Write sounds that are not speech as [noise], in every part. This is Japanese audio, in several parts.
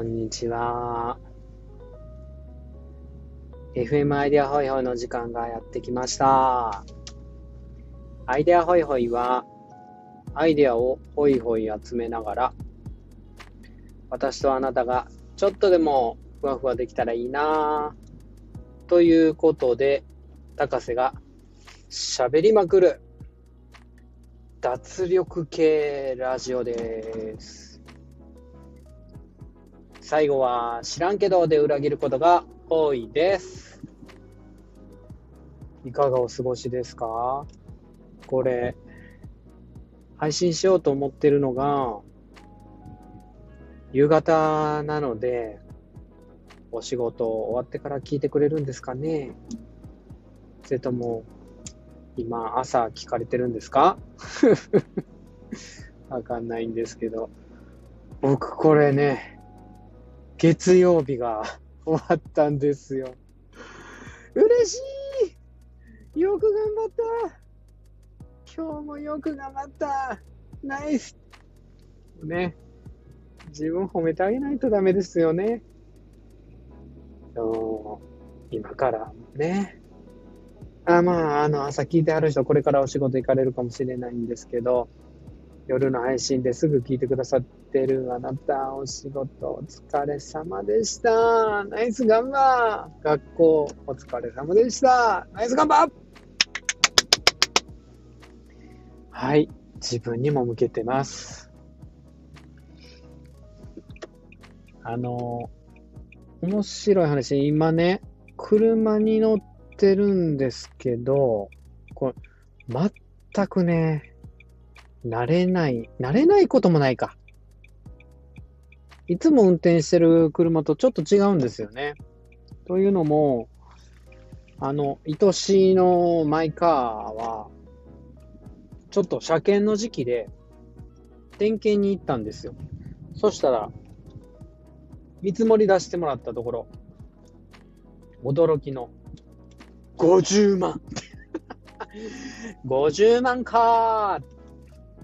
こんにちは。FM アイデアホイホイの時間がやってきました。アイデアホイホイは、アイデアをホイホイ集めながら、私とあなたがちょっとでもふわふわできたらいいなぁということで、高瀬が喋りまくる脱力系ラジオです。最後は知らんけどで裏切ることが多いです。いかがお過ごしですか？これ、配信しようと思ってるのが、夕方なので、お仕事終わってから聞いてくれるんですかね？それとも、今朝聞かれてるんですか？[laughs] わかんないんですけど。僕これね、月曜日が終わったんですよ。嬉しいよく頑張った今日もよく頑張ったナイスね。自分褒めてあげないとダメですよね。今からね。あまあ、あの、朝聞いてある人、これからお仕事行かれるかもしれないんですけど、夜の配信ですぐ聞いてくださってるあなた、お仕事お疲れ様でした。ナイスガンバー学校お疲れ様でした。ナイスガンバーはい、自分にも向けてます。あの、面白い話、今ね、車に乗ってるんですけど、これ、全くね、慣れない、慣れないこともないか。いつも運転してる車とちょっと違うんですよね。というのも、あの、愛しいのマイカーは、ちょっと車検の時期で点検に行ったんですよ。そしたら、見積もり出してもらったところ、驚きの50万。[laughs] 50万か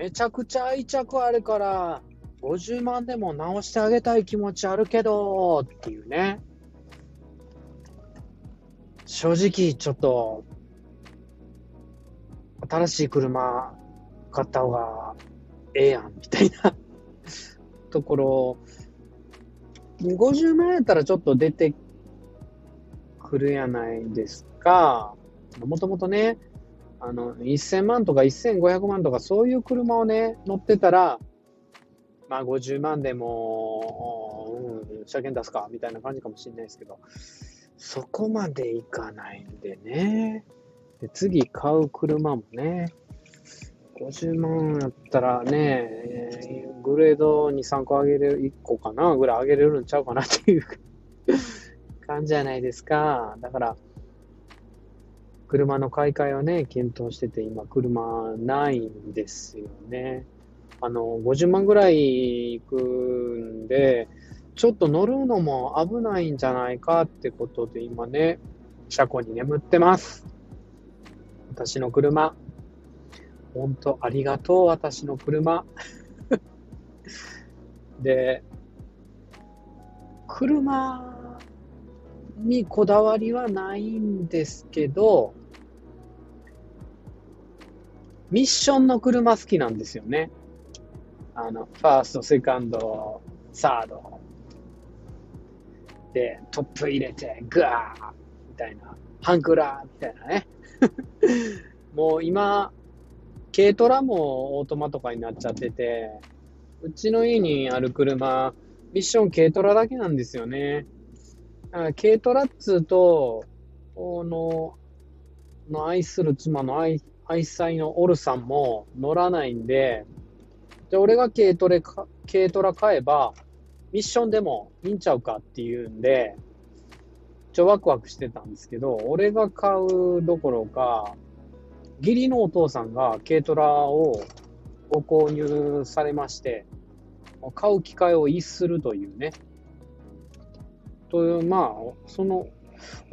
めちゃくちゃ愛着あるから、50万でも直してあげたい気持ちあるけど、っていうね。正直、ちょっと、新しい車買った方がええやん、みたいなところ、50万やったらちょっと出てくるやないですか。もともとね、あの、1000万とか1500万とかそういう車をね、乗ってたら、まあ50万でも、うん、車検出すか、みたいな感じかもしれないですけど、そこまでいかないんでね。で次買う車もね、50万やったらね、えーグレード2、3個上げれる、1個かなぐらい上げれるんちゃうかなっていう [laughs] 感じじゃないですか。だから、車の買い替えをね、検討してて、今、車ないんですよね。あの、50万ぐらいいくんで、ちょっと乗るのも危ないんじゃないかってことで、今ね、車庫に眠ってます。私の車。本当ありがとう、私の車。[laughs] で、車にこだわりはないんですけど、ミッションの車好きなんですよね。あの、ファースト、セカンド、サード。で、トップ入れて、グワーみたいな、ハンクラーみたいなね。[laughs] もう今、軽トラもオートマとかになっちゃってて、うちの家にある車、ミッション軽トラだけなんですよね。軽トラっつうと、この、の愛する妻の愛愛妻のオルさんも乗らないんで、じゃあ俺が軽トラか、軽トラ買えば、ミッションでもいいんちゃうかっていうんで、ちょワクワクしてたんですけど、俺が買うどころか、義理のお父さんが軽トラをご購入されまして、買う機会を逸するというね。という、まあ、その、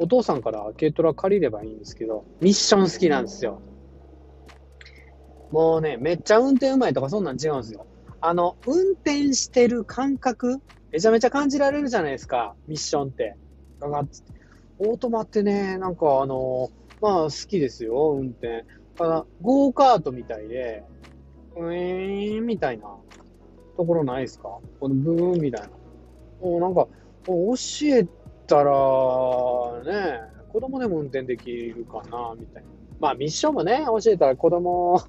お父さんから軽トラ借りればいいんですけど、ミッション好きなんですよ。もうね、めっちゃ運転うまいとかそんなん違うんですよ。あの、運転してる感覚めちゃめちゃ感じられるじゃないですか、ミッションって。ガガッつって。オートマってね、なんかあの、まあ好きですよ、運転。ただ、ゴーカートみたいで、ウィーンみたいなところないですか？このブーンみたいな。もうなんか、教えたら、ね、子供でも運転できるかな、みたいな。まあミッションもね、教えたら子供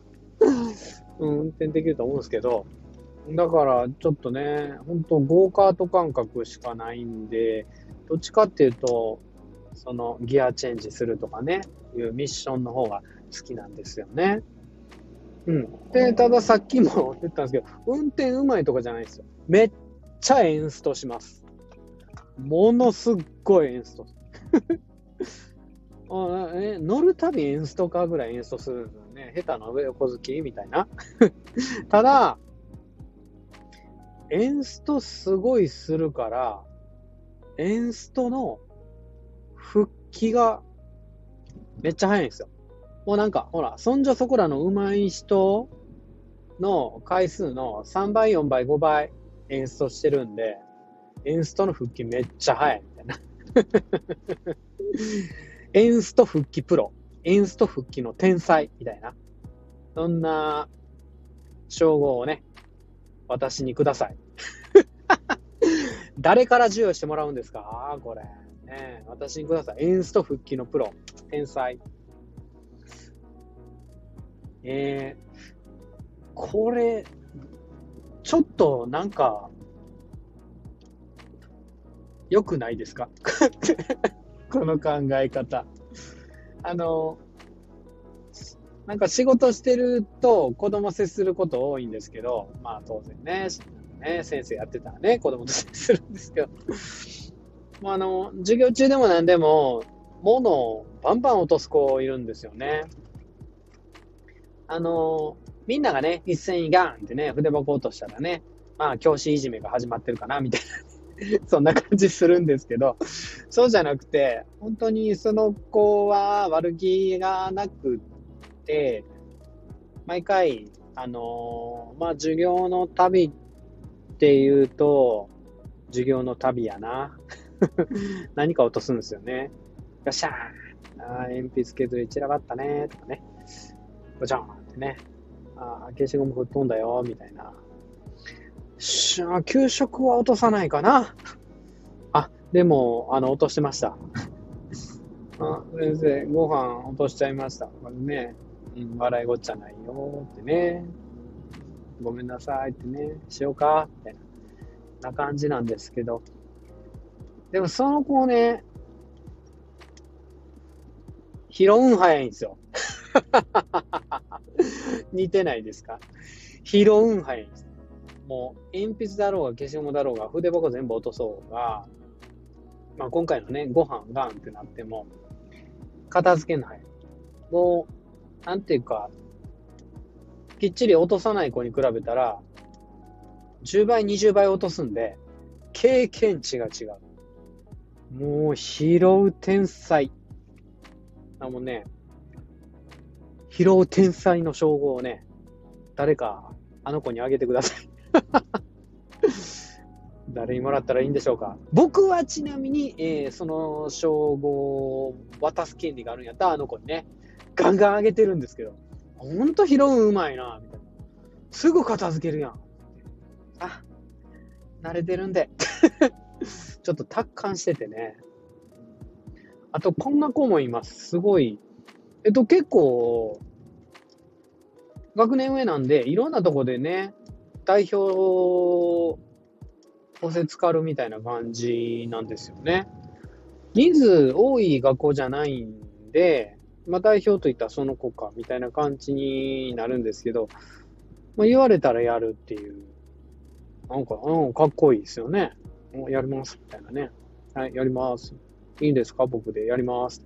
運転できると思うんですけど、だからちょっとね、本当ゴーカート感覚しかないんで、どっちかっていうと、そのギアチェンジするとかね、いうミッションの方が好きなんですよね。うん。で、たださっきも [laughs] 言ったんですけど、運転うまいとかじゃないですよ。めっちゃエンストします。ものすっごいエンスト。[laughs] あえ乗るたびエンストかぐらいエンストするんですよね。下手な上横好きみたいな。[laughs] ただ、エンストすごいするから、エンストの復帰がめっちゃ早いんですよ。もうなんか、ほら、そんじょそこらの上手い人の回数の3倍、4倍、5倍エンストしてるんで、エンストの復帰めっちゃ早いみたいな。[laughs] エンスト復帰プロ、エンスト復帰の天才みたいな。そんな称号をね、私にください。[laughs] 誰から授与してもらうんですか？これ。ね、私にください。エンスト復帰のプロ、天才。えー、これ、ちょっとなんか、良くないですか？[laughs] この考え方。あの、なんか仕事してると子供接すること多いんですけど、まあ当然ね、ね先生やってたらね、子供と接するんですけど、[laughs] まあ、あの、授業中でも何でも、物をバンバン落とす子いるんですよね。あの、みんながね、一斉にガンってね、筆箱落としたらね、まあ、教師いじめが始まってるかな、みたいな [laughs] そんな感じするんですけど、そうじゃなくて、本当にその子は悪気がなくて、毎回、あのまあ、授業の旅っていうと、授業の旅やな。[laughs] 何か落とすんですよね。よっしゃーあ鉛筆削り散らばったねとかね。ごちゃんってね。ああ消しゴム吹っ飛んだよみたいな。し給食は落とさないかな。あ、でも、あの、落としてました。あ先生、ご飯落としちゃいました。これね、うん、笑いごっちゃないよってね。ごめんなさいってね、しようかってな感じなんですけど、でもその子ね、拾うん早いんですよ。[laughs] 似てないですか？拾うん早いんです。もう、鉛筆だろうが消しゴムだろうが、筆箱全部落とそうが、まあ今回のね、ご飯ガンってなっても、片付けない。もう、なんていうか、きっちり落とさない子に比べたら、10倍、20倍落とすんで、経験値が違う。もう拾う天才。あ、もうね、拾う天才の称号をね、誰かあの子にあげてください。[laughs] 誰にもらったらいいんでしょうか？僕はちなみに、えー、その称号を渡す権利があるんやったら、あの子にね、ガンガンあげてるんですけど、ほんと拾ううまいな、みたいな。すぐ片付けるやん。あ、慣れてるんで。[laughs] ちょっと達観しててね。あと、こんな子もいます。すごい。えっと、結構、学年上なんで、いろんなとこでね、代表、補せつかるみたいな感じなんですよね。人数多い学校じゃないんで、まあ、代表といったらその子か、みたいな感じになるんですけど、まあ、言われたらやるっていう、なんか、うん、かっこいいですよね。やります、みたいなね。はい、やります。いいんですか？僕でやります。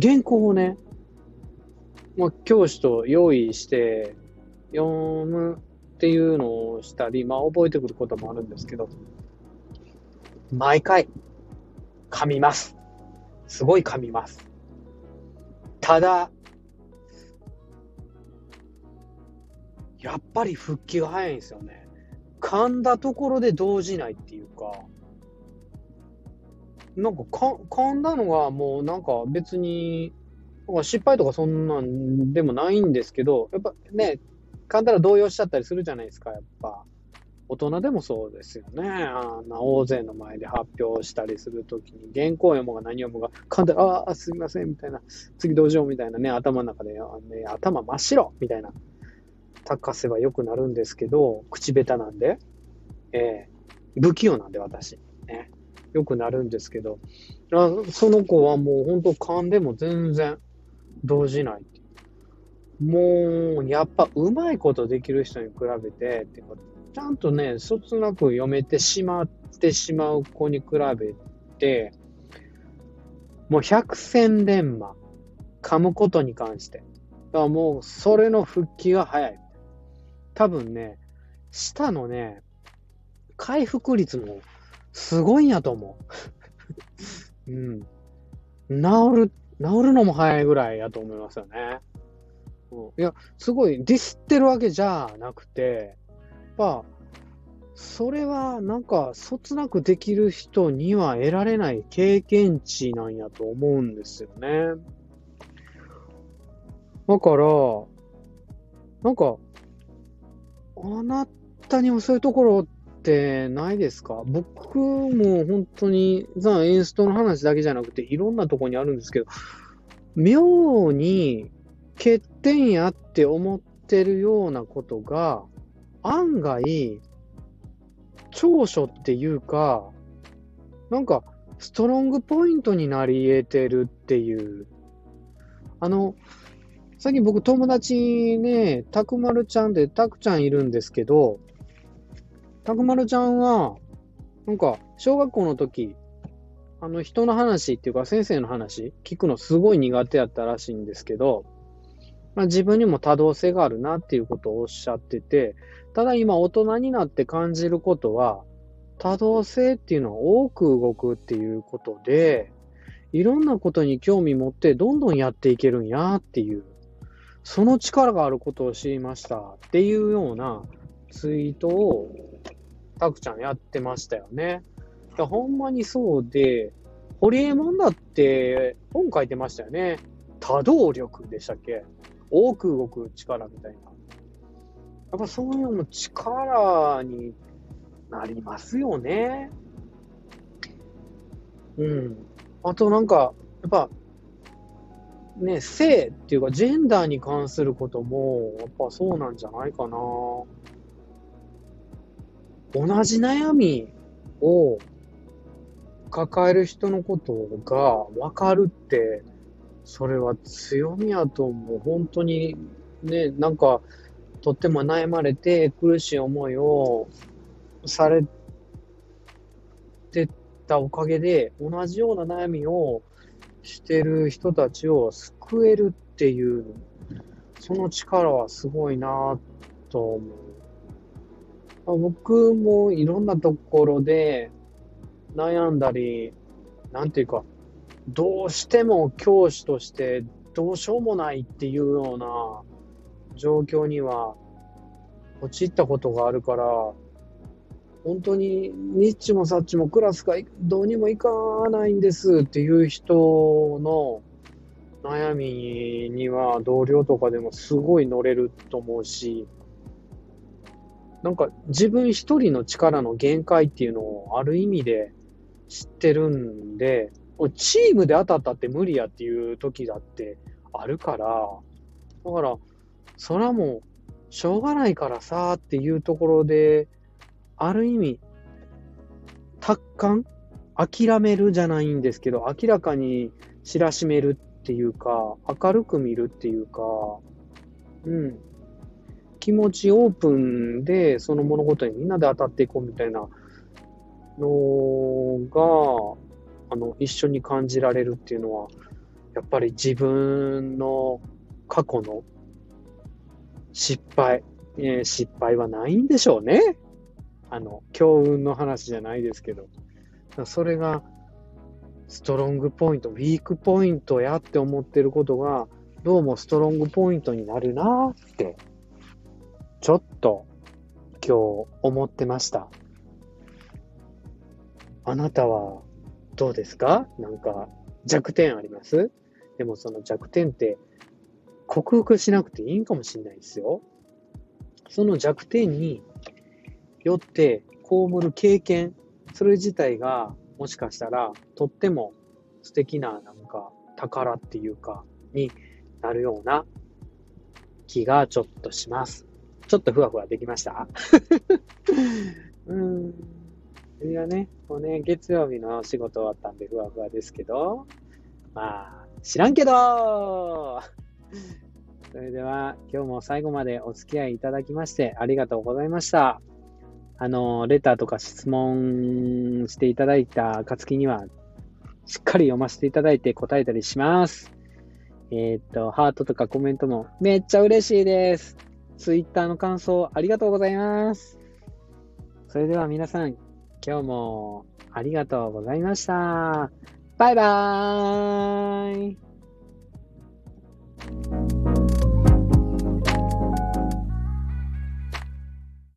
原稿をね、まあ、教師と用意して読むっていうのをしたり、まあ、覚えてくることもあるんですけど、毎回、噛みます。すごい噛みます。ただ、やっぱり復帰が早いんですよね。噛んだところで動じないっていうか、なんかか噛んだのがもうなんか別に、失敗とかそんなんでもないんですけど、やっぱね、噛んだら動揺しちゃったりするじゃないですか、やっぱ。大人でもそうですよね。あんな大勢の前で発表したりするときに、原稿読もうが何読もうが、噛んだら、ああ、すみません、みたいな、次どうしよう、みたいなね、頭の中で、ね、頭真っ白みたいな、高せばよくなるんですけど、口下手なんで、えー、不器用なんで、私。ね、よくなるんですけど、あその子はもう本当噛んでも全然動じない。もう、やっぱうまいことできる人に比べて、ってちゃんとね、そつなく読めてしまってしまう子に比べて、もう百戦錬磨、噛むことに関して。だからもう、それの復帰が早い。多分ね、舌のね、回復率もすごいんやと思う。[laughs] うん。治る、治るのも早いぐらいやと思いますよね。いや、すごいディスってるわけじゃなくて、ぱ、それはなんか、そつなくできる人には得られない経験値なんやと思うんですよね。だから、なんか、あなたにもそういうところってないですか？僕も本当に、ザ・エンストの話だけじゃなくて、いろんなとこにあるんですけど、妙に欠点やって思ってるようなことが、案外、長所っていうか、なんか、ストロングポイントになり得てるっていう。あの、最近僕友達ね、たくまるちゃんでたくちゃんいるんですけど、たくまるちゃんは、なんか、小学校の時、あの、人の話っていうか先生の話聞くのすごい苦手やったらしいんですけど、まあ、自分にも多動性があるなっていうことをおっしゃってて、ただ今大人になって感じることは、多動性っていうのは多く動くっていうことで、いろんなことに興味持ってどんどんやっていけるんやっていう、その力があることを知りましたっていうようなツイートをたくちゃんやってましたよね。ほんまにそうで、ホリエモンだって本書いてましたよね。多動力でしたっけ？多く動く力みたいな。やっぱそういうのも力になりますよね。うん。あとなんか、やっぱ、ね、性っていうか、ジェンダーに関することも、やっぱそうなんじゃないかな。同じ悩みを抱える人のことが分かるって、それは強みやと思う。本当に、ね、なんか、とっても悩まれて苦しい思いをされてたおかげで、同じような悩みをしてる人たちを救えるっていう、その力はすごいなと思う。僕もいろんなところで悩んだり、なんていうか、どうしても教師としてどうしようもないっていうような状況には陥ったことがあるから、本当にニッチもサッチもクラスがどうにもいかないんですっていう人の悩みには同僚とかでもすごい乗れると思うし、なんか自分一人の力の限界っていうのをある意味で知ってるんで、チームで当たったって無理やっていう時だってあるから、だからそれはもう、しょうがないからさっていうところで、ある意味、達観諦めるじゃないんですけど、明らかに知らしめるっていうか、明るく見るっていうか、うん。気持ちオープンで、その物事にみんなで当たっていこうみたいなのが、あの、一緒に感じられるっていうのは、やっぱり自分の過去の失敗、えー、失敗はないんでしょうね。あの、強運の話じゃないですけど。それが、ストロングポイント、ウィークポイントやって思ってることが、どうもストロングポイントになるなって、ちょっと今日思ってました。あなたはどうですか？なんか弱点あります？でもその弱点って克服しなくていいんかもしれないですよ。その弱点によって被る経験、それ自体がもしかしたらとっても素敵ななんか宝っていうかになるような気がちょっとします。ちょっとふわふわできました？[laughs] うん。いやね、もうね、月曜日の仕事終わったんでふわふわですけど、まあ、知らんけど [laughs] それでは、今日も最後までお付き合いいただきましてありがとうございました。あの、レターとか質問していただいた暁には、しっかり読ませていただいて答えたりします。えーっと、ハートとかコメントもめっちゃ嬉しいです。ツイッターの感想ありがとうございます。それでは皆さん、今日もありがとうございました。バイバーイ